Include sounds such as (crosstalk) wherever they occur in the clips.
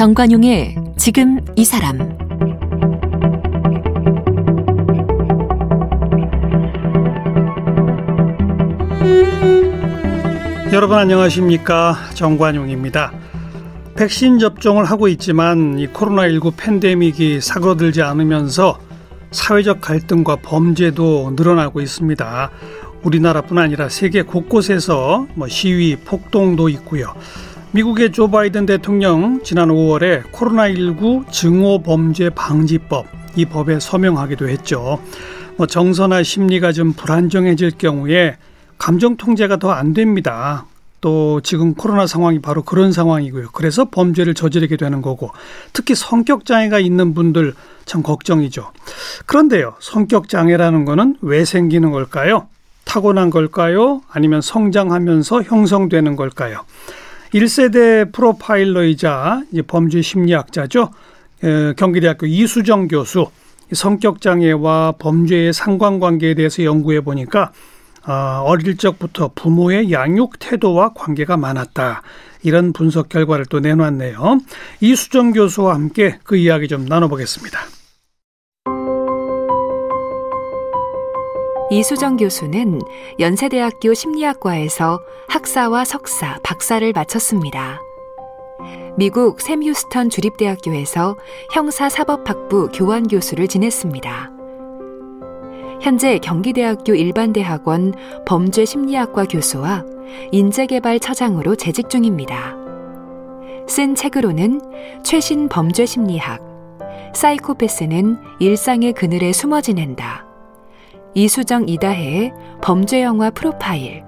정관용의 지금 이 사람 여러분 안녕하십니까 정관용입니다. 백신 접종을 하고 있지만 이 코로나19 팬데믹이 사그러들지 않으면서 사회적 갈등과 범죄도 늘어나고 있습니다. 우리나라뿐 아니라 세계 곳곳에서 뭐 시위, 폭동도 있고요. 미국의 조 바이든 대통령 지난 5월에 코로나19 증오 범죄 방지법 이 법에 서명하기도 했죠. 뭐 정서나 심리가 좀 불안정해질 경우에 감정 통제가 더 안 됩니다. 또 지금 코로나 상황이 바로 그런 상황이고요. 그래서 범죄를 저지르게 되는 거고 특히 성격 장애가 있는 분들 참 걱정이죠. 그런데요. 성격 장애라는 거는 왜 생기는 걸까요? 타고난 걸까요? 아니면 성장하면서 형성되는 걸까요? 1세대 프로파일러이자 범죄 심리학자죠. 경기대학교 이수정 교수 성격 장애와 범죄의 상관관계에 대해서 연구해 보니까 어, 어릴 적부터 부모의 양육 태도와 관계가 많았다. 이런 분석 결과를 또 내놨네요. 이수정 교수와 함께 그 이야기 좀 나눠보겠습니다. 이수정 교수는 연세대학교 심리학과에서 학사와 석사, 박사를 마쳤습니다. 미국 샘 휴스턴 주립대학교에서 형사사법학부 교환 교수를 지냈습니다. 현재 경기대학교 일반대학원 범죄심리학과 교수와 인재개발처장으로 재직 중입니다. 쓴 책으로는 최신 범죄심리학, 사이코패스는 일상의 그늘에 숨어 지낸다. 이수정 이다혜의 범죄 영화 프로파일,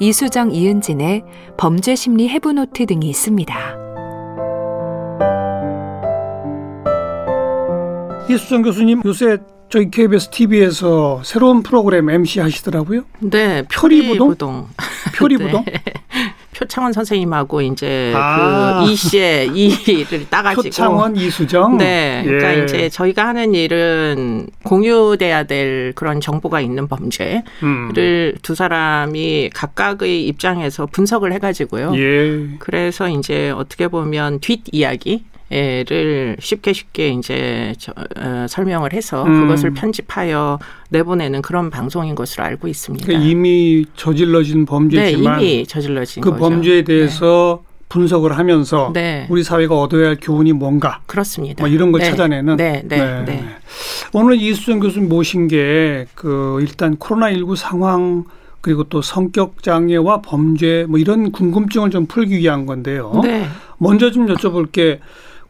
이수정 이은진의 범죄 심리 해부노트 등이 있습니다. 이수정 교수님 요새 저희 KBS TV에서 새로운 프로그램 MC 하시더라고요. 네, 표리부동. 표리부동. (laughs) 네. 표창원 선생님하고 이제 아. 그 이씨의 이를 따가지고 표창원 이수정. 네, 그러니까 예. 이제 저희가 하는 일은 공유돼야 될 그런 정보가 있는 범죄를 음. 두 사람이 각각의 입장에서 분석을 해가지고요. 예. 그래서 이제 어떻게 보면 뒷 이야기 를 쉽게 쉽게 이제 저, 어, 설명을 해서 음. 그것을 편집하여 내보내는 그런 방송인 것으로 알고 있습니다. 그러니까 이미 저질러진 범죄지만 네, 이미 저질러진 그 거죠. 범죄에 대해서 네. 분석을 하면서 네. 우리 사회가 얻어야 할 교훈이 뭔가 그렇습니다. 뭐 이런 걸 네. 찾아내는 네, 네, 네. 네. 오늘 이수정 교수님 모신 게 그 일단 코로나 19 상황 그리고 또 성격 장애와 범죄 뭐 이런 궁금증을 좀 풀기 위한 건데요. 네. 먼저 좀 여쭤볼 게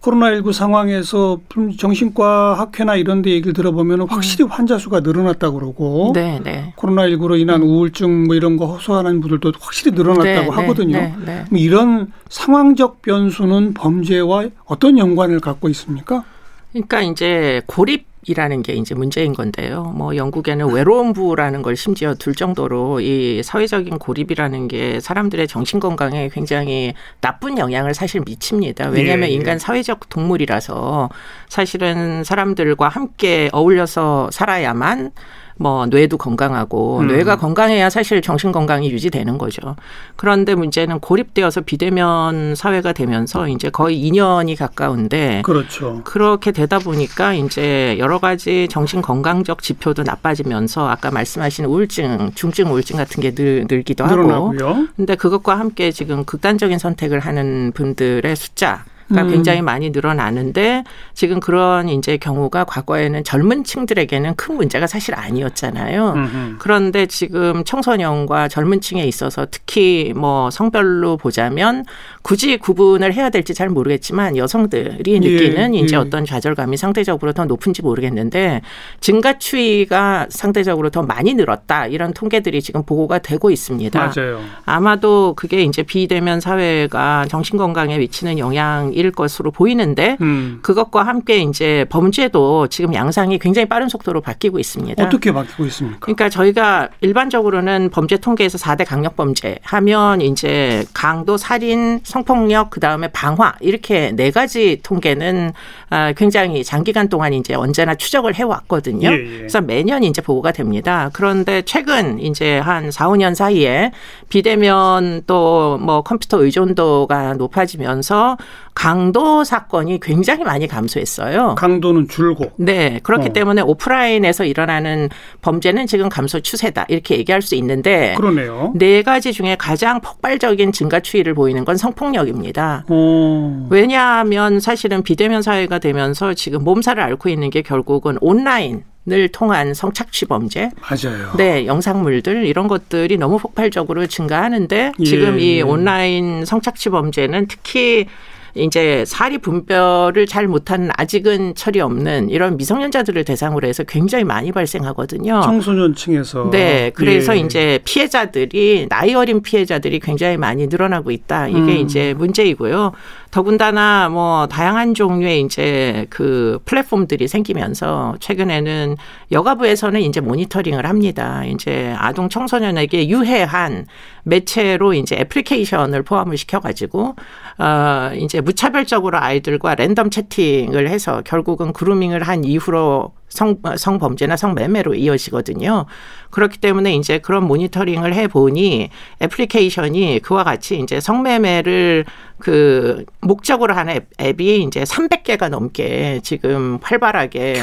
코로나19 상황에서 정신과 학회나 이런 데 얘기를 들어보면 확실히 음. 환자 수가 늘어났다고 그러고 네, 네. 코로나19로 인한 음. 우울증 뭐 이런 거 호소하는 분들도 확실히 늘어났다고 네, 네 하거든요. 네, 네. 이런 상황적 변수는 범죄와 어떤 연관을 갖고 있습니까? 그러니까 이제 고립 이라는 게 이제 문제인 건데요. 뭐 영국에는 외로움부라는 걸 심지어 둘 정도로 이 사회적인 고립이라는 게 사람들의 정신 건강에 굉장히 나쁜 영향을 사실 미칩니다. 왜냐하면 예, 예. 인간 사회적 동물이라서 사실은 사람들과 함께 어울려서 살아야만 뭐 뇌도 건강하고 음. 뇌가 건강해야 사실 정신 건강이 유지되는 거죠. 그런데 문제는 고립되어서 비대면 사회가 되면서 이제 거의 2년이 가까운데 그렇죠. 그렇게 되다 보니까 이제 여러 가지 정신 건강적 지표도 나빠지면서 아까 말씀하신 우울증, 중증 우울증 같은 게 늘, 늘기도 하고. 늘어나고요. 근데 그것과 함께 지금 극단적인 선택을 하는 분들의 숫자 가 음. 굉장히 많이 늘어나는데 지금 그런 이제 경우가 과거에는 젊은 층들에게는 큰 문제가 사실 아니었잖아요. 음흠. 그런데 지금 청소년과 젊은 층에 있어서 특히 뭐 성별로 보자면 굳이 구분을 해야 될지 잘 모르겠지만 여성들이 예, 느끼는 예, 이제 예. 어떤 좌절감이 상대적으로 더 높은지 모르겠는데 증가 추이가 상대적으로 더 많이 늘었다 이런 통계들이 지금 보고가 되고 있습니다. 맞아요. 아마도 그게 이제 비대면 사회가 정신 건강에 미치는 영향 일 것으로 보이는데 음. 그것과 함께 이제 범죄도 지금 양상이 굉장히 빠른 속도로 바뀌고 있습니다. 어떻게 바뀌고 있습니까? 그러니까 저희가 일반적으로는 범죄 통계에서 4대 강력 범죄 하면 이제 강도, 살인, 성폭력, 그 다음에 방화 이렇게 네 가지 통계는 아, 굉장히 장기간 동안 이제 언제나 추적을 해 왔거든요. 예, 예. 그래서 매년 이제 보고가 됩니다. 그런데 최근 이제 한 4, 5년 사이에 비대면 또 뭐 컴퓨터 의존도가 높아지면서 강도 사건이 굉장히 많이 감소했어요. 강도는 줄고. 네. 그렇기 어. 때문에 오프라인에서 일어나는 범죄는 지금 감소 추세다. 이렇게 얘기할 수 있는데 그러네요. 네 가지 중에 가장 폭발적인 증가 추이를 보이는 건 성폭력입니다. 오. 왜냐하면 사실은 비대면 사회가 되면서 지금 몸살을 앓고 있는 게 결국은 온라인 을 통한 성착취 범죄, 맞아요. 네, 영상물들 이런 것들이 너무 폭발적으로 증가하는데 지금 예, 이 예. 온라인 성착취 범죄는 특히 이제 사리 분별을 잘 못하는 아직은 철이 없는 이런 미성년자들을 대상으로 해서 굉장히 많이 발생하거든요. 청소년층에서. 네. 그래서 예. 이제 피해자들이 나이 어린 피해자들이 굉장히 많이 늘어나고 있다. 이게 음. 이제 문제이고요. 더군다나 뭐 다양한 종류의 이제 그 플랫폼들이 생기면서 최근에는 여가부에서는 이제 모니터링을 합니다. 이제 아동 청소년에게 유해한 매체로 이제 애플리케이션을 포함을 시켜가지고 어 이제 무차별적으로 아이들과 랜덤 채팅을 해서 결국은 그루밍을 한 이후로 성, 성범죄나 성매매로 이어지거든요. 그렇기 때문에 이제 그런 모니터링을 해 보니 애플리케이션이 그와 같이 이제 성매매를 그 목적으로 하는 앱, 이 이제 300개가 넘게 지금 활발하게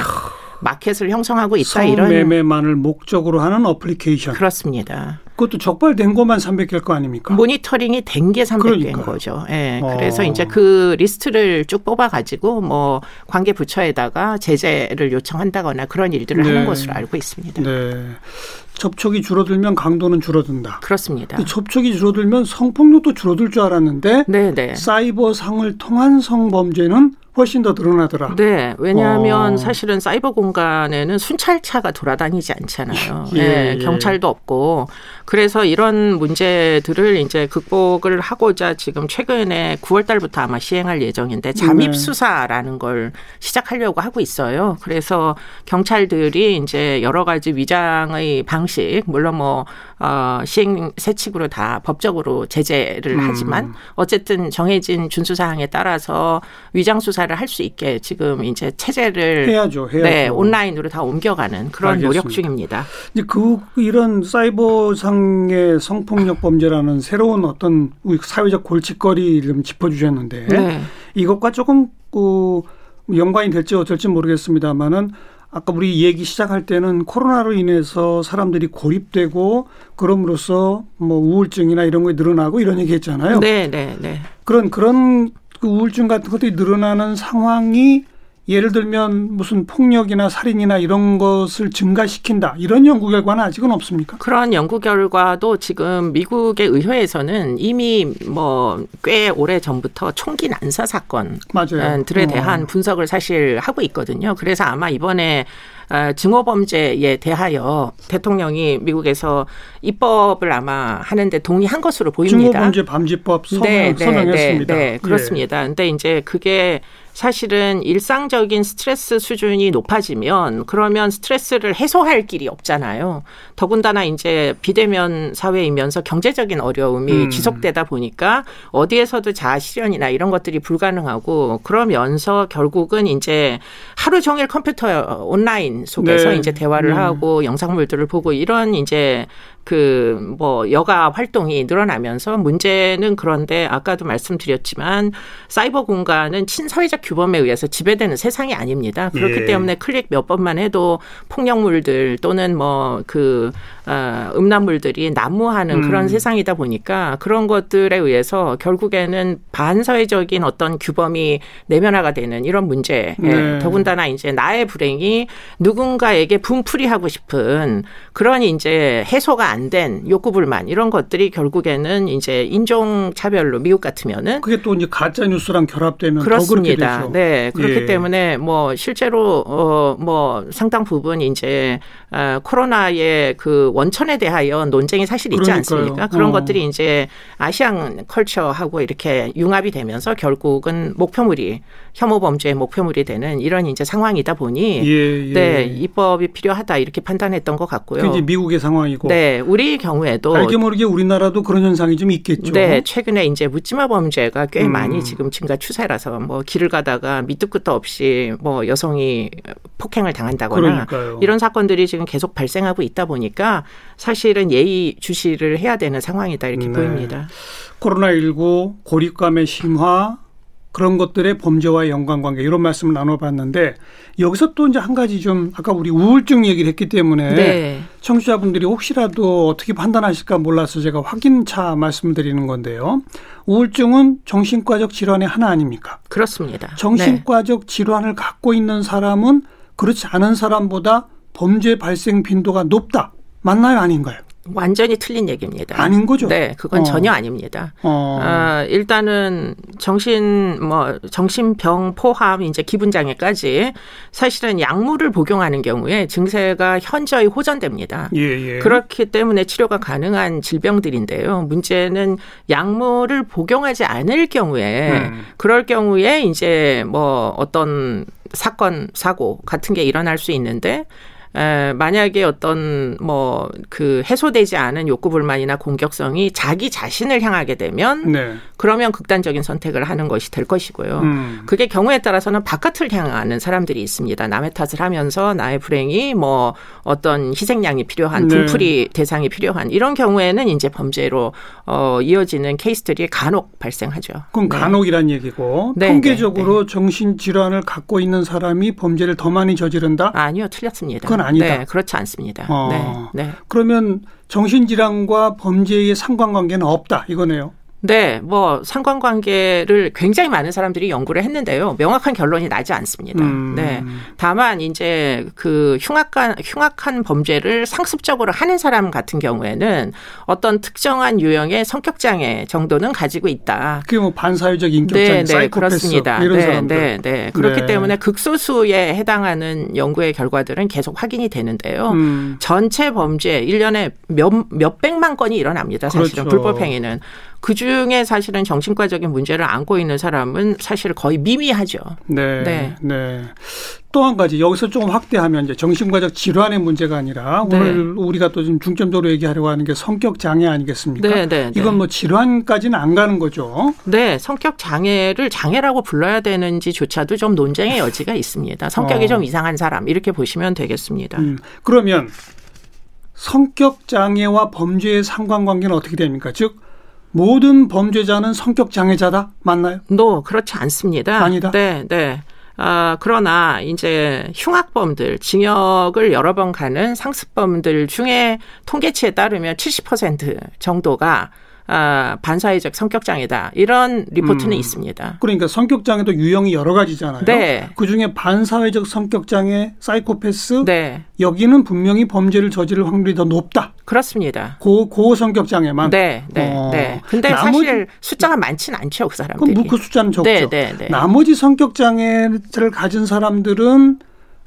마켓을 형성하고 있다 이런 성매매만을 목적으로 하는 어플리케이션. 그렇습니다. 그것도 적발된 것만 300개일 거 아닙니까? 모니터링이 된 게 300개인 거죠. 예. 네. 어. 그래서 이제 그 리스트를 쭉 뽑아 가지고 뭐 관계 부처에다가 제재를 요청한다거나 그런 일들을 네. 하는 것으로 알고 있습니다. 네. 접촉이 줄어들면 강도는 줄어든다. 그렇습니다. 접촉이 줄어들면 성폭력도 줄어들 줄 알았는데 네네. 네. 사이버 상을 통한 성범죄는 훨씬 더 늘어나더라. 네, 왜냐하면 어. 사실은 사이버 공간에는 순찰차가 돌아다니지 않잖아요. (laughs) 예, 네, 예. 경찰도 없고 그래서 이런 문제들을 이제 극복을 하고자 지금 최근에 9월 달부터 아마 시행할 예정인데 잠입 네. 수사라는 걸 시작하려고 하고 있어요. 그래서 경찰들이 이제 여러 가지 위장의 방식 물론 뭐 어, 시행 세칙으로 다 법적으로 제재를 음. 하지만 어쨌든 정해진 준수 사항에 따라서 위장 수사를 할 수 있게 지금 이제 체제를 해야죠. 해야죠. 네, 온라인으로 다 옮겨가는 그런 알겠습니다. 노력 중입니다. 이제 그 이런 사이버상의 성폭력 범죄라는 새로운 어떤 사회적 골칫거리를 좀 짚어주셨는데 네. 이것과 조금 그 연관이 될지 어쩔지 모르겠습니다만은 아까 우리 얘기 시작할 때는 코로나로 인해서 사람들이 고립되고 그럼으로써 뭐 우울증이나 이런 거 늘어나고 이런 얘기 했잖아요. 네, 네, 네. 그런 그런 그 우울증 같은 것들이 늘어나는 상황이 예를 들면 무슨 폭력이나 살인이나 이런 것을 증가시킨다 이런 연구 결과는 아직은 없습니까? 그런 연구 결과도 지금 미국의 의회에서는 이미 뭐 꽤 오래 전부터 총기 난사 사건들에 대한 어. 분석을 사실 하고 있거든요. 그래서 아마 이번에 어, 증오 범죄에 대하여 대통령이 미국에서 입법을 아마 하는데 동의한 것으로 보입니다. 증오 범죄 방지법 네, 서명, 네, 네, 선언했습니다. 네, 네, 그렇습니다. 예. 근데 이제 그게 사실은 일상적인 스트레스 수준이 높아지면 그러면 스트레스를 해소할 길이 없잖아요. 더군다나 이제 비대면 사회이면서 경제적인 어려움이 음. 지속되다 보니까 어디에서도 자아 실현이나 이런 것들이 불가능하고 그러면서 결국은 이제 하루 종일 컴퓨터 온라인 속에서 네. 이제 대화를 네. 하고 영상물들을 보고 이런 이제 그 뭐 여가 활동이 늘어나면서 문제는 그런데 아까도 말씀드렸지만 사이버 공간은 친사회적 규범에 의해서 지배되는 세상이 아닙니다. 그렇기 예. 때문에 클릭 몇 번만 해도 폭력물들 또는 뭐그 어, 음란물들이 난무하는 음. 그런 세상이다 보니까 그런 것들에 의해서 결국에는 반사회적인 어떤 규범이 내면화가 되는 이런 문제. 예. 네. 더군다나 이제 나의 불행이 누군가에게 분풀이하고 싶은 그런 이제 해소가 안 된 욕구 불만 이런 것들이 결국에는 이제 인종 차별로 미국 같으면은 그게 또 이제 가짜 뉴스랑 결합되면 그렇습니다. 더 그렇게 되죠. 네, 그렇기 예. 때문에 뭐 실제로 어뭐 상당 부분 이제 어, 코로나의 그 원천에 대하여 논쟁이 사실 있지 그러니까요. 않습니까? 그런 어. 것들이 이제 아시안 컬처하고 이렇게 융합이 되면서 결국은 목표물이 혐오 범죄의 목표물이 되는 이런 이제 상황이다 보니 예, 예. 네 입법이 필요하다 이렇게 판단했던 것 같고요. 이제 미국의 상황이고. 네, 우리 경우에도 알게 모르게 우리나라도 그런 현상이 좀 있겠죠. 네, 최근에 이제 묻지마 범죄가 꽤 음. 많이 지금 증가 추세라서 뭐 길을 가다가 밑도 끝도 없이 뭐 여성이 폭행을 당한다거나 그러니까요. 이런 사건들이 지금 계속 발생하고 있다 보니까 사실은 예의 주시를 해야 되는 상황이다 이렇게 네. 보입니다. 코로나19 고립감의 심화 그런 것들의 범죄와의 연관관계 이런 말씀을 나눠봤는데 여기서 또 이제 한 가지 좀 아까 우리 우울증 얘기를 했기 때문에 네. 청취자분들이 혹시라도 어떻게 판단하실까 몰라서 제가 확인차 말씀드리는 건데요. 우울증은 정신과적 질환의 하나 아닙니까? 그렇습니다. 정신과적 네. 질환을 갖고 있는 사람은 그렇지 않은 사람보다 범죄 발생 빈도가 높다. 맞나요, 아닌가요? 완전히 틀린 얘기입니다. 아닌 거죠? 네, 그건 어. 전혀 아닙니다. 어. 아, 일단은 정신 뭐 정신병 포함 이제 기분 장애까지 사실은 약물을 복용하는 경우에 증세가 현저히 호전됩니다. 예, 예. 그렇기 때문에 치료가 가능한 질병들인데요. 문제는 약물을 복용하지 않을 경우에 음. 그럴 경우에 이제 뭐 어떤 사건 사고 같은 게 일어날 수 있는데 에, 만약에 어떤 뭐 그 해소되지 않은 욕구 불만이나 공격성이 자기 자신을 향하게 되면 네. 그러면 극단적인 선택을 하는 것이 될 것이고요. 음. 그게 경우에 따라서는 바깥을 향하는 사람들이 있습니다. 남의 탓을 하면서 나의 불행이 뭐 어떤 희생양이 필요한 네. 분풀이 네. 대상이 필요한 이런 경우에는 이제 범죄로 어 이어지는 케이스들이 간혹 발생하죠. 그럼 네. 간혹이란 얘기고 네, 통계적으로 네, 네. 정신 질환을 갖고 있는 사람이 범죄를 더 많이 저지른다? 아니요, 틀렸습니다. 그건 아니다. 네, 그렇지 않습니다. 어. 네, 네. 그러면 정신질환과 범죄의 상관관계는 없다 이거네요. 네, 뭐 상관관계를 굉장히 많은 사람들이 연구를 했는데요. 명확한 결론이 나지 않습니다. 음. 네. 다만 이제 그 흉악한 흉악한 범죄를 상습적으로 하는 사람 같은 경우에는 어떤 특정한 유형의 성격 장애 정도는 가지고 있다. 그게 뭐 반사회적 인격 장애, 네, 네, 그렇습니다. 이런 네, 사람들. 네, 네. 그렇기 네. 때문에 극소수에 해당하는 연구의 결과들은 계속 확인이 되는데요. 음. 전체 범죄 1년에 몇 몇백만 건이 일어납니다. 사실은 그렇죠. 불법 행위는 그 중에 사실은 정신과적인 문제를 안고 있는 사람은 사실 거의 미미하죠. 네. 네. 네. 또 한 가지 여기서 조금 확대하면 이제 정신과적 질환의 문제가 아니라 네. 오늘 우리가 또 좀 중점적으로 얘기하려고 하는 게 성격 장애 아니겠습니까? 네, 네, 네, 이건 뭐 질환까지는 안 가는 거죠. 네, 성격 장애를 장애라고 불러야 되는지조차도 좀 논쟁의 여지가 있습니다. 성격이 어. 좀 이상한 사람 이렇게 보시면 되겠습니다. 음, 그러면 성격 장애와 범죄의 상관관계는 어떻게 됩니까? 즉 모든 범죄자는 성격 장애자다 맞나요? 노 그렇지 않습니다. 아니다. 네, 네. 아, 그러나 이제 흉악범들, 징역을 여러 번 가는 상습범들 중에 통계치에 따르면 70% 정도가 아, 반사회적 성격장애다. 이런 리포트는 음. 있습니다. 그러니까 성격장애도 유형이 여러 가지잖아요. 네. 그 중에 반사회적 성격장애, 사이코패스, 네. 여기는 분명히 범죄를 저지를 확률이 더 높다. 그렇습니다. 고, 고 성격장애만. 네, 네, 어. 네. 근데 나머지, 사실 숫자가 많지는 않죠, 그 사람들이. 그럼 뭐그 숫자는 적죠. 네, 네, 네. 나머지 성격장애를 가진 사람들은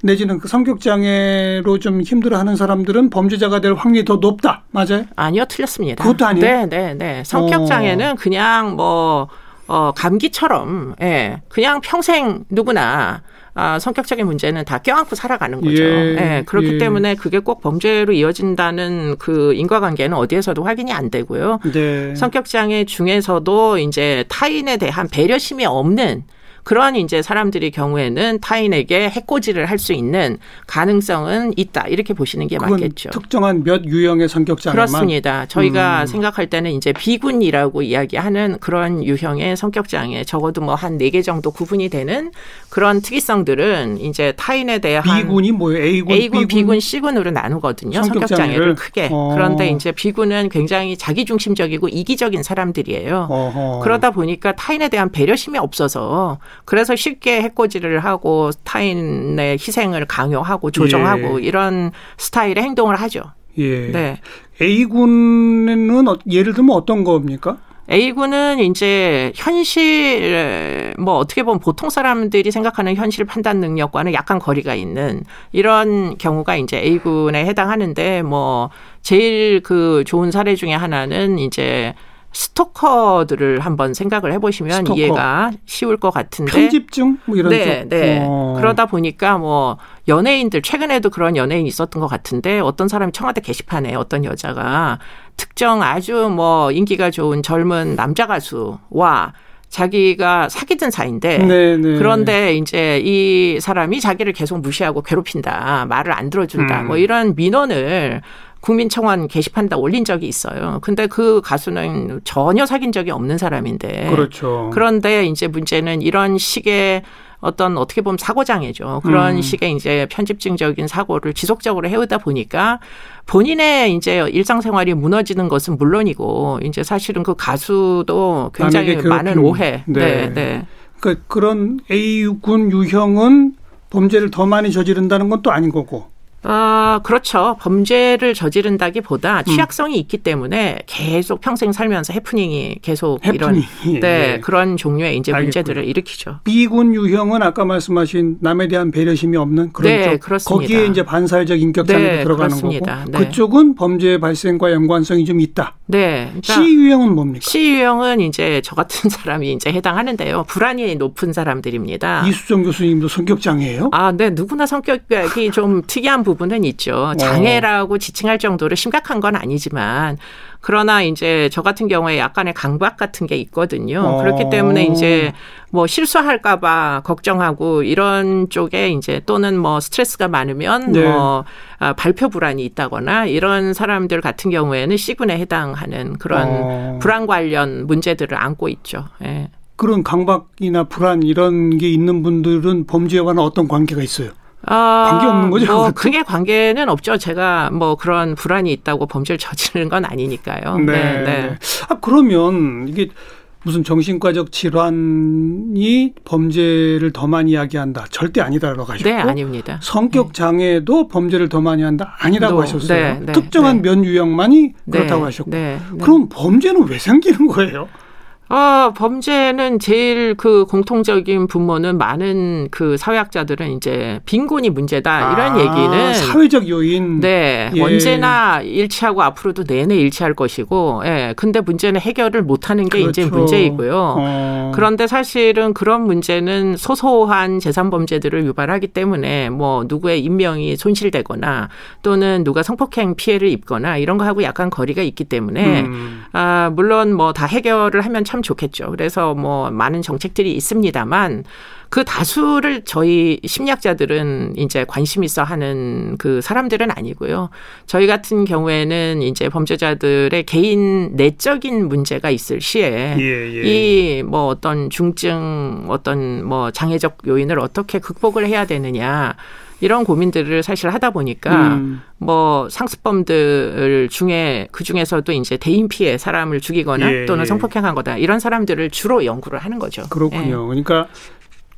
내지는 그 성격 장애로 좀 힘들어하는 사람들은 범죄자가 될 확률이 더 높다. 맞아요? 아니요, 틀렸습니다. 그것도 아니에요. 네, 네, 네. 성격 장애는 어. 그냥 뭐 어, 감기처럼 예, 그냥 평생 누구나 아, 성격적인 문제는 다 껴안고 살아가는 거죠. 예, 예 그렇기 예. 때문에 그게 꼭 범죄로 이어진다는 그 인과관계는 어디에서도 확인이 안 되고요. 네. 성격 장애 중에서도 이제 타인에 대한 배려심이 없는 그러한 이제 사람들의 경우에는 타인에게 해코지를 할 수 있는 가능성은 있다 이렇게 보시는 게 맞겠죠. 특정한 몇 유형의 성격 장애만 그렇습니다. 저희가 음. 생각할 때는 이제 비군이라고 이야기하는 그런 유형의 성격 장애 적어도 뭐 한 네 개 정도 구분이 되는 그런 특이성들은 이제 타인에 대한 비군이 뭐예요? A군, A군, B군, B군 C군으로 나누거든요. 성격 장애를 크게. 어. 그런데 이제 B군은 굉장히 자기중심적이고 이기적인 사람들이에요. 어허. 그러다 보니까 타인에 대한 배려심이 없어서 그래서 쉽게 해코지를 하고 타인의 희생을 강요하고 조정하고 예. 이런 스타일의 행동을 하죠. 예. 네. A군은 어, 예를 들면 어떤 겁니까? A군은 이제 현실, 뭐 어떻게 보면 보통 사람들이 생각하는 현실 판단 능력과는 약간 거리가 있는 이런 경우가 이제 A군에 해당하는데 뭐 제일 그 좋은 사례 중에 하나는 이제 스토커들을 한번 생각을 해보시면 스토커. 이해가 쉬울 것 같은데 편집증 뭐 이런 네, 네. 어. 그러다 보니까 뭐 연예인들 최근에도 그런 연예인 있었던 것 같은데 어떤 사람이 청와대 게시판에 어떤 여자가 특정 아주 뭐 인기가 좋은 젊은 남자 가수와 자기가 사귀던 사이인데 네네. 네. 그런데 이제 이 사람이 자기를 계속 무시하고 괴롭힌다 말을 안 들어준다 음. 뭐 이런 민원을 국민청원 게시판에다 올린 적이 있어요. 근데 그 가수는 전혀 사귄 적이 없는 사람인데. 그렇죠. 그런데 이제 문제는 이런 식의 어떤 어떻게 보면 사고장애죠. 그런 음. 식의 이제 편집증적인 사고를 지속적으로 해오다 보니까 본인의 이제 일상생활이 무너지는 것은 물론이고 이제 사실은 그 가수도 굉장히 많은 오해. 네. 네. 네. 그러니까 그런 A군 유형은 범죄를 더 많이 저지른다는 건 또 아닌 거고. 아, 그렇죠. 범죄를 저지른다기보다 음. 취약성이 음. 있기 때문에 계속 평생 살면서 해프닝이 계속 해프닝. 이런 네, 네, 그런 종류의 이제 알겠군요. 문제들을 일으키죠. B군 유형은 아까 말씀하신 남에 대한 배려심이 없는 그런 네, 쪽. 그렇습니다. 거기에 이제 반사회적 인격 장애도 네, 들어가는 그렇습니다. 거고 네. 그쪽은 범죄 발생과 연관성이 좀 있다. 네. 그러니까 C 유형은 뭡니까? C 유형은 이제 저 같은 (laughs) 사람이 이제 해당하는데요. 불안이 높은 사람들입니다. 이수정 교수님도 성격 장애예요? 아, 네. 누구나 성격이 좀 특이한 부분 부분은 있죠. 어. 장애라고 지칭할 정도로 심각한 건 아니지만 그러나 이제 저 같은 경우에 약간의 강박 같은 게 있거든요. 어. 그렇기 때문에 이제 뭐 실수할까봐 걱정하고 이런 쪽에 이제 또는 뭐 스트레스가 많으면 네. 뭐 아, 발표 불안이 있다거나 이런 사람들 같은 경우에는 C군에 해당하는 그런 어. 불안 관련 문제들을 안고 있죠. 예. 그런 강박이나 불안 이런 게 있는 분들은 범죄와는 어떤 관계가 있어요? 아, 관계 없는 거죠? 뭐 그게 관계는 없죠. 제가 뭐 그런 불안이 있다고 범죄를 저지르는 건 아니니까요. 네. 네. 네. 아 그러면 이게 무슨 정신과적 질환이 범죄를 더 많이 이야기한다. 절대 아니다라고 하셨고. 네, 아닙니다. 성격 네. 장애도 범죄를 더 많이 한다. 아니라고 하셨어요. 네, 네, 특정한 네. 면 유형만이 그렇다고 하셨고. 그럼 범죄는 왜 생기는 거예요? 아, 범죄는 제일 그 공통적인 분모는 많은 그 사회학자들은 이제 빈곤이 문제다. 이런 아, 얘기는 사회적 요인. 네. 예. 언제나 일치하고 앞으로도 내내 일치할 것이고, 예. 근데 문제는 해결을 못 하는 게 그렇죠. 이제 문제이고요. 어. 그런데 사실은 그런 문제는 소소한 재산 범죄들을 유발하기 때문에 뭐 누구의 인명이 손실되거나 또는 누가 성폭행 피해를 입거나 이런 거하고 약간 거리가 있기 때문에 음. 아, 물론 뭐 다 해결을 하면 참참 좋겠죠. 그래서 뭐 많은 정책들이 있습니다만 그 다수를 저희 심리학자들은 이제 관심 있어 하는 그 사람들은 아니고요. 저희 같은 경우에는 이제 범죄자들의 개인 내적인 문제가 있을 시에 예, 예. 이뭐 어떤 중증 어떤 뭐 장애적 요인을 어떻게 극복을 해야 되느냐 이런 고민들을 사실 하다 보니까 음. 뭐 상습범들 중에 그 중에서도 이제 대인 피해 사람을 죽이거나 예, 또는 예. 성폭행한 거다 이런 사람들을 주로 연구를 하는 거죠. 그렇군요. 예. 그러니까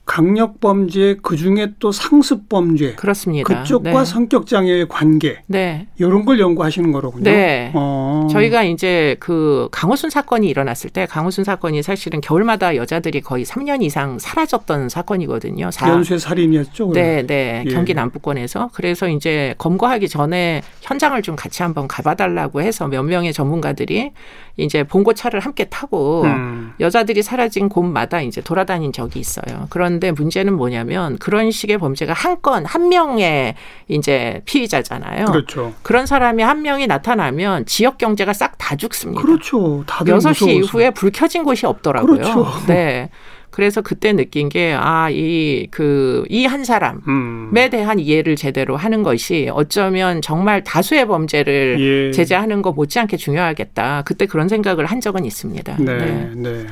강력 범죄 그 중에 또 상습 범죄 그렇습니다. 그쪽과 네. 성격 장애의 관계 네. 이런 걸 연구하시는 거로군요. 네. 어. 저희가 이제 그 강호순 사건이 일어났을 때 강호순 사건이 사실은 겨울마다 여자들이 거의 3년 이상 사라졌던 사건이거든요. 연쇄 살인이었죠. 네, 네. 예. 경기 남부권에서 그래서 이제 검거하기 전에 현장을 좀 같이 한번 가봐달라고 해서 몇 명의 전문가들이 이제 봉고차를 함께 타고 음. 여자들이 사라진 곳마다 이제 돌아다닌 적이 있어요. 그런 데 문제는 뭐냐면 그런 식의 범죄가 한 건 한 명의 이제 피의자잖아요. 그렇죠. 그런 사람이 한 명이 나타나면 지역 경제가 싹 다 죽습니다. 그렇죠. 다들 6시 이후에 불 켜진 곳이 없더라고요. 그렇죠. (laughs) 네. 그래서 그때 느낀 게, 아, 이, 그, 이 한 사람에 음. 대한 이해를 제대로 하는 것이 어쩌면 정말 다수의 범죄를 예. 제재하는 거 못지않게 중요하겠다. 그때 그런 생각을 한 적은 있습니다. 네. 네. 네.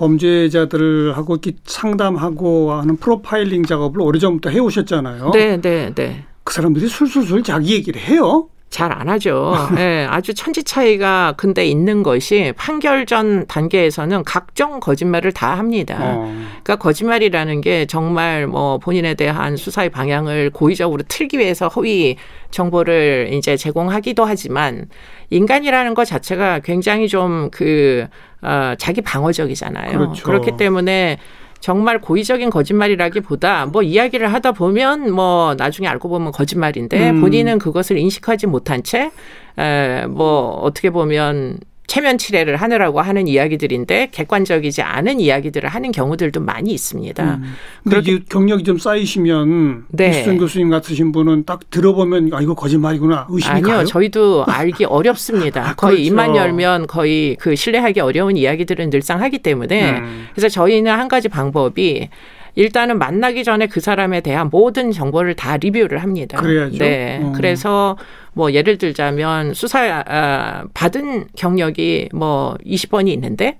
범죄자들하고 이렇게 상담하고 하는 프로파일링 작업을 오래전부터 해오셨잖아요. 네, 네, 네. 그 사람들이 술술술 자기 얘기를 해요. 잘 안 하죠. 네, (laughs) 아주 천지 차이가 근데 있는 것이 판결 전 단계에서는 각종 거짓말을 다 합니다. 어. 그러니까 거짓말이라는 게 정말 뭐 본인에 대한 수사의 방향을 고의적으로 틀기 위해서 허위 정보를 이제 제공하기도 하지만 인간이라는 것 자체가 굉장히 좀그 어, 자기 방어적이잖아요. 그렇죠. 그렇기 때문에 정말 고의적인 거짓말이라기보다 뭐 이야기를 하다 보면 뭐 나중에 알고 보면 거짓말인데 음. 본인은 그것을 인식하지 못한 채 에, 뭐 어떻게 보면 체면 치레를 하느라고 하는 이야기들인데 객관적이지 않은 이야기들을 하는 경우들도 많이 있습니다. 음. 그런데 경력이 좀 쌓이시면 네. 이수정 교수님 같으신 분은 딱 들어보면 아 이거 거짓말이구나 의심이 아니요, 가요? 저희도 알기 (laughs) 어렵습니다. 아, 거의 그렇죠. 입만 열면 거의 그 신뢰하기 어려운 이야기들은 늘상 하기 때문에 음. 그래서 저희는 한 가지 방법이 일단은 만나기 전에 그 사람에 대한 모든 정보를 다 리뷰를 합니다. 그래야죠. 네. 음. 그래서 뭐 예를 들자면 수사 아, 받은 경력이 뭐 20번이 있는데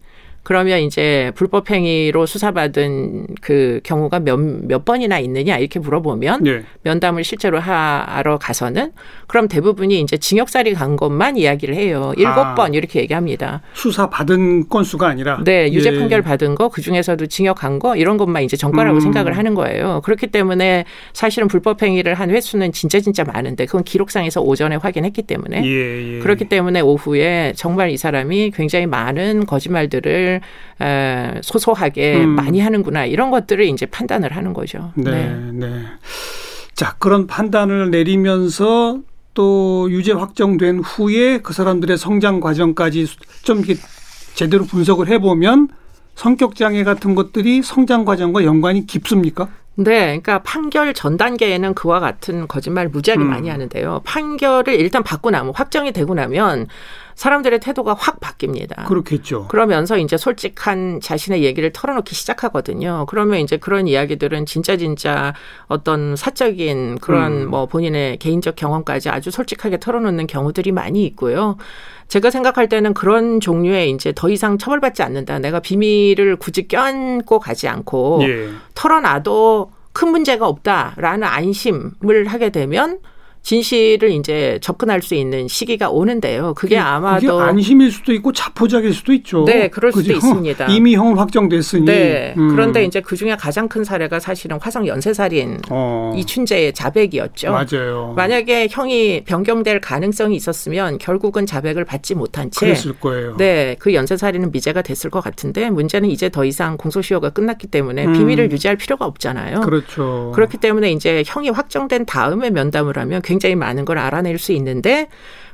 그러면 이제 불법 행위로 수사받은 그 경우가 몇, 몇 번이나 있느냐 이렇게 물어보면 네. 면담을 실제로 하러 가서는 그럼 대부분이 이제 징역살이 간 것만 이야기를 해요. 일곱 아, 번 이렇게 얘기합니다. 수사 받은 건수가 아니라 네 유죄 예. 판결 받은 거 그 중에서도 징역 간 거 이런 것만 이제 전과라고 음. 생각을 하는 거예요. 그렇기 때문에 사실은 불법 행위를 한 횟수는 진짜 진짜 많은데 그건 기록상에서 오전에 확인했기 때문에 예, 예. 그렇기 때문에 오후에 정말 이 사람이 굉장히 많은 거짓말들을 에, 소소하게 음. 많이 하는구나 이런 것들을 이제 판단을 하는 거죠. 네, 네. 네. 자 그런 판단을 내리면서 또 유죄 확정된 후에 그 사람들의 성장 과정까지 좀 이렇게 제대로 분석을 해보면 성격 장애 같은 것들이 성장 과정과 연관이 깊습니까? 네, 그러니까 판결 전 단계에는 그와 같은 거짓말 무지하게 음. 많이 하는데요. 판결을 일단 받고 나면 확정이 되고 나면 사람들의 태도가 확 바뀝니다. 그렇겠죠. 그러면서 이제 솔직한 자신의 얘기를 털어놓기 시작하거든요. 그러면 이제 그런 이야기들은 진짜 진짜 어떤 사적인 그런 음. 뭐 본인의 개인적 경험까지 아주 솔직하게 털어놓는 경우들이 많이 있고요. 제가 생각할 때는 그런 종류의 이제 더 이상 처벌받지 않는다. 내가 비밀을 굳이 껴안고 가지 않고 예. 털어놔도 큰 문제가 없다라는 안심을 하게 되면 진실을 이제 접근할 수 있는 시기가 오는데요. 그게 아마도 그게 안심일 수도 있고 자포자기일 수도 있죠. 네, 그럴 그죠? 수도 있습니다. (laughs) 이미 형은 확정됐으니. 네. 음. 그런데 이제 그 중에 가장 큰 사례가 사실은 화성 연쇄살인 어. 이춘재의 자백이었죠. 맞아요. 만약에 형이 변경될 가능성이 있었으면 결국은 자백을 받지 못한 채 그랬을 거예요. 네, 그 연쇄살인은 미제가 됐을 것 같은데 문제는 이제 더 이상 공소시효가 끝났기 때문에 음. 비밀을 유지할 필요가 없잖아요. 그렇죠. 그렇기 때문에 이제 형이 확정된 다음에 면담을 하면 굉장히 많은 걸 알아낼 수 있는데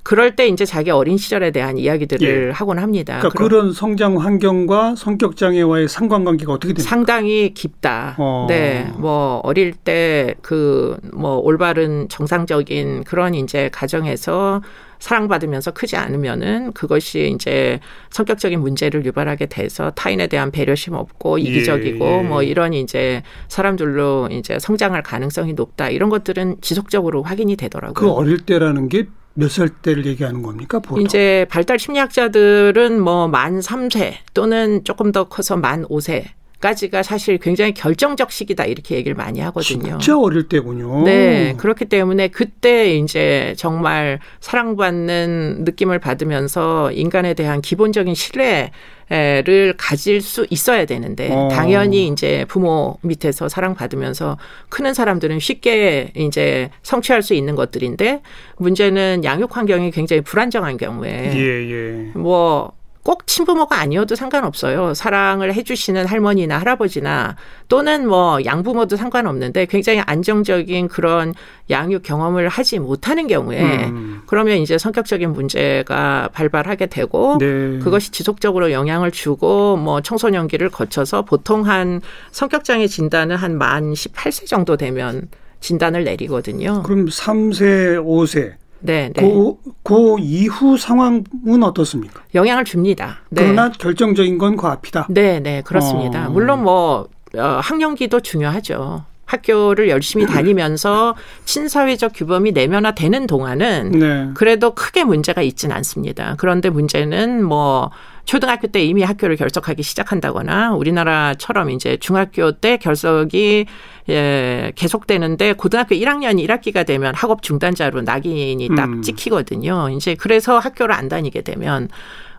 그럴 때 이제 자기 어린 시절에 대한 이야기들을 예. 하곤 합니다. 그러니까 그런 성장 환경과 성격 장애와의 상관관계가 어떻게 됩니까? 상당히 깊다. 어. 네, 뭐 어릴 때 그 뭐 올바른 정상적인 그런 이제 가정에서 사랑받으면서 크지 않으면은 그것이 이제 성격적인 문제를 유발하게 돼서 타인에 대한 배려심 없고 예, 이기적이고 예, 예. 뭐 이런 이제 사람들로 이제 성장할 가능성이 높다 이런 것들은 지속적으로 확인이 되더라고요. 그 어릴 때라는 게 몇살 때를 얘기하는 겁니까? 보통? 이제 발달 심리학자들은 뭐 만 3세 또는 조금 더 커서 만 5세 까지가 사실 굉장히 결정적 시기다 이렇게 얘기를 많이 하거든요. 진짜 어릴 때군요. 네. 그렇기 때문에 그때 이제 정말 사랑받는 느낌을 받으면서 인간에 대한 기본적인 신뢰 를 가질 수 있어야 되는데 어. 당연히 이제 부모 밑에서 사랑받으면서 크는 사람들은 쉽게 이제 성취할 수 있는 것들인데 문제는 양육 환경이 굉장히 불안정한 경우에 예, 예. 뭐 꼭 친부모가 아니어도 상관없어요. 사랑을 해주시는 할머니나 할아버지나 또는 뭐 양부모도 상관없는데 굉장히 안정적인 그런 양육 경험을 하지 못하는 경우에 음. 그러면 이제 성격적인 문제가 발발하게 되고 네. 그것이 지속적으로 영향을 주고 뭐 청소년기를 거쳐서 보통 한 성격장애 진단은 한 만 18세 정도 되면 진단을 내리거든요. 그럼 3세, 5세 네, 네. 그, 그 이후 상황은 어떻습니까? 영향을 줍니다. 네. 그러나 결정적인 건 그 앞이다. 네, 네, 그렇습니다. 어. 물론 뭐 어, 학령기도 중요하죠. 학교를 열심히 (clears throat) 다니면서 친사회적 규범이 내면화되는 동안은 네. 그래도 크게 문제가 있지는 않습니다. 그런데 문제는 뭐 초등학교 때 이미 학교를 결석하기 시작한다거나 우리나라처럼 이제 중학교 때 결석이 예, 계속되는데 고등학교 1학년 1학기가 되면 학업 중단자로 낙인이 딱 음. 찍히거든요. 이제 그래서 학교를 안 다니게 되면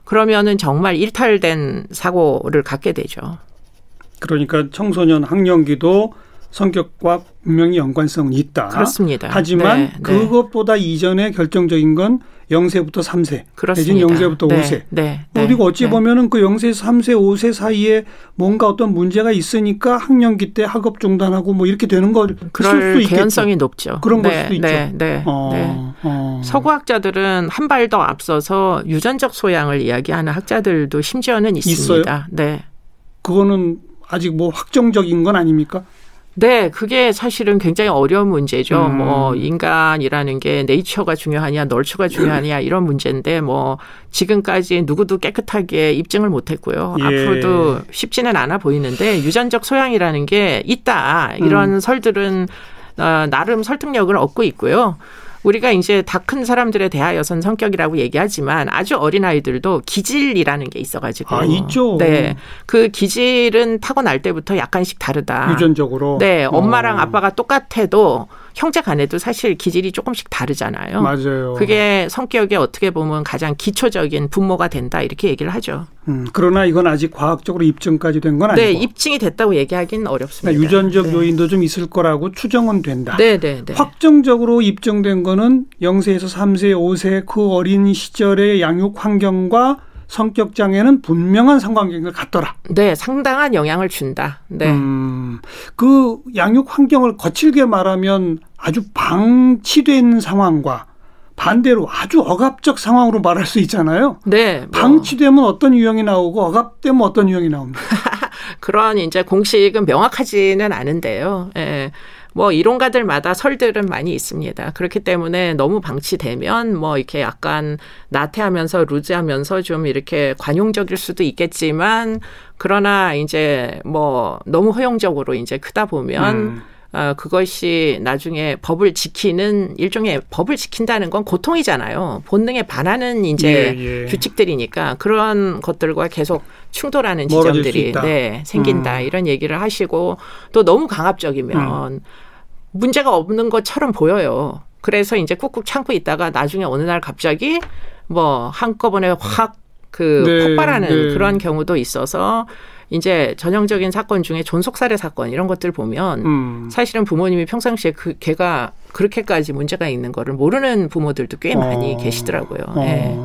그러면은 정말 일탈된 사고를 갖게 되죠. 그러니까 청소년 학령기도 성격과 분명히 연관성이 있다. 그렇습니다. 하지만 네, 네. 그것보다 이전에 결정적인 건 0세부터 3세, 그렇습니다. 내지는 0세부터 네, 5세. 네, 네, 그리고 어찌 네. 보면은 그 0세에서 3세, 5세 사이에 뭔가 어떤 문제가 있으니까 학령기 때 학업 중단하고 뭐 이렇게 되는 거 그럴 있겠죠. 개연성이 높죠. 그런 네, 걸 수도 있죠. 네, 네, 어, 네. 어. 서구학자들은 한 발 더 앞서서 유전적 소양을 이야기하는 학자들도 심지어는 있습니다. 있어요? 네. 그거는 아직 뭐 확정적인 건 아닙니까? 네, 그게 사실은 굉장히 어려운 문제죠. 음. 뭐 인간이라는 게 네이처가 중요하냐, 널처가 중요하냐 이런 문제인데 뭐 지금까지 누구도 깨끗하게 입증을 못했고요. 예. 앞으로도 쉽지는 않아 보이는데 유전적 소양이라는 게 있다 이런 음. 설들은 어, 나름 설득력을 얻고 있고요. 우리가 이제 다 큰 사람들에 대하여선 성격이라고 얘기하지만 아주 어린 아이들도 기질이라는 게 있어가지고 아 있죠. 네, 그 기질은 타고날 때부터 약간씩 다르다. 유전적으로. 네, 엄마랑 어. 아빠가 똑같아도 형제 간에도 사실 기질이 조금씩 다르잖아요. 맞아요. 그게 성격에 어떻게 보면 가장 기초적인 분모가 된다 이렇게 얘기를 하죠. 음, 그러나 이건 아직 과학적으로 입증까지 된 건 아니고. 네, 입증이 됐다고 얘기하기는 어렵습니다. 그러니까 유전적 네. 요인도 좀 있을 거라고 추정은 된다. 네, 네, 네. 확정적으로 입증된 거는 0세에서 3세, 5세 그 어린 시절의 양육 환경과 성격 장애는 분명한 상관관계를 갖더라. 네, 상당한 영향을 준다. 네. 음, 그 양육 환경을 거칠게 말하면 아주 방치된 상황과 반대로 아주 억압적 상황으로 말할 수 있잖아요. 네. 뭐. 방치되면 어떤 유형이 나오고 억압되면 어떤 유형이 나옵니까? (laughs) 그런 이제 공식은 명확하지는 않은데요. 예. 뭐 이론가들마다 설들은 많이 있습니다. 그렇기 때문에 너무 방치되면 뭐 이렇게 약간 나태하면서 루즈하면서 좀 이렇게 관용적일 수도 있겠지만 그러나 이제 뭐 너무 허용적으로 이제 크다 보면 음. 어, 그것이 나중에 법을 지키는 일종의 법을 지킨다는 건 고통이잖아요. 본능에 반하는 이제 예, 예. 규칙들이니까 그런 것들과 계속 충돌하는 지점들이 네, 생긴다. 음. 이런 얘기를 하시고 또 너무 강압적이면 음. 문제가 없는 것처럼 보여요. 그래서 이제 꾹꾹 참고 있다가 나중에 어느 날 갑자기 뭐 한꺼번에 확그 네, 폭발하는 네. 그런 경우도 있어서 이제 전형적인 사건 중에 존속살해 사건 이런 것들 보면 음. 사실은 부모님이 평상시에 그 걔가 그렇게까지 문제가 있는 거를 모르는 부모들도 꽤 많이 어. 계시더라고요. 어. 네.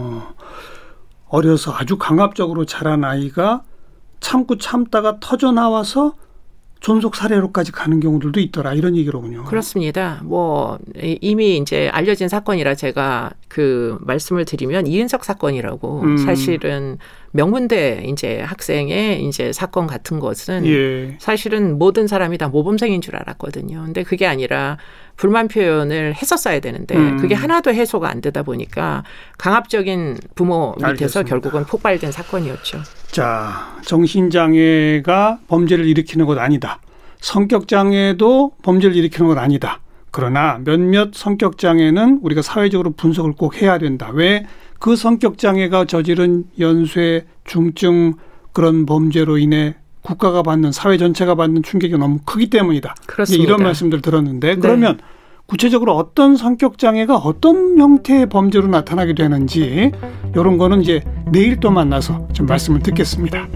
어려서 아주 강압적으로 자란 아이가 참고 참다가 터져 나와서 존속 사례로까지 가는 경우들도 있더라 이런 얘기로군요. 그렇습니다. 뭐 이미 이제 알려진 사건이라 제가 그 말씀을 드리면 이은석 사건이라고 음. 사실은 명문대 이제 학생의 이제 사건 같은 것은 예. 사실은 모든 사람이 다 모범생인 줄 알았거든요. 근데 그게 아니라 불만 표현을 했었어야 되는데 음. 그게 하나도 해소가 안 되다 보니까 강압적인 부모 밑에서 알겠습니다. 결국은 폭발된 사건이었죠. 자, 정신장애가 범죄를 일으키는 것 아니다. 성격장애도 범죄를 일으키는 것 아니다. 그러나 몇몇 성격 장애는 우리가 사회적으로 분석을 꼭 해야 된다. 왜? 그 성격 장애가 저지른 연쇄, 중증 그런 범죄로 인해 국가가 받는 사회 전체가 받는 충격이 너무 크기 때문이다. 그렇습니다. 이런 말씀들 들었는데 네. 그러면 네. 구체적으로 어떤 성격 장애가 어떤 형태의 범죄로 나타나게 되는지 이런 거는 이제 내일 또 만나서 좀 말씀을 듣겠습니다.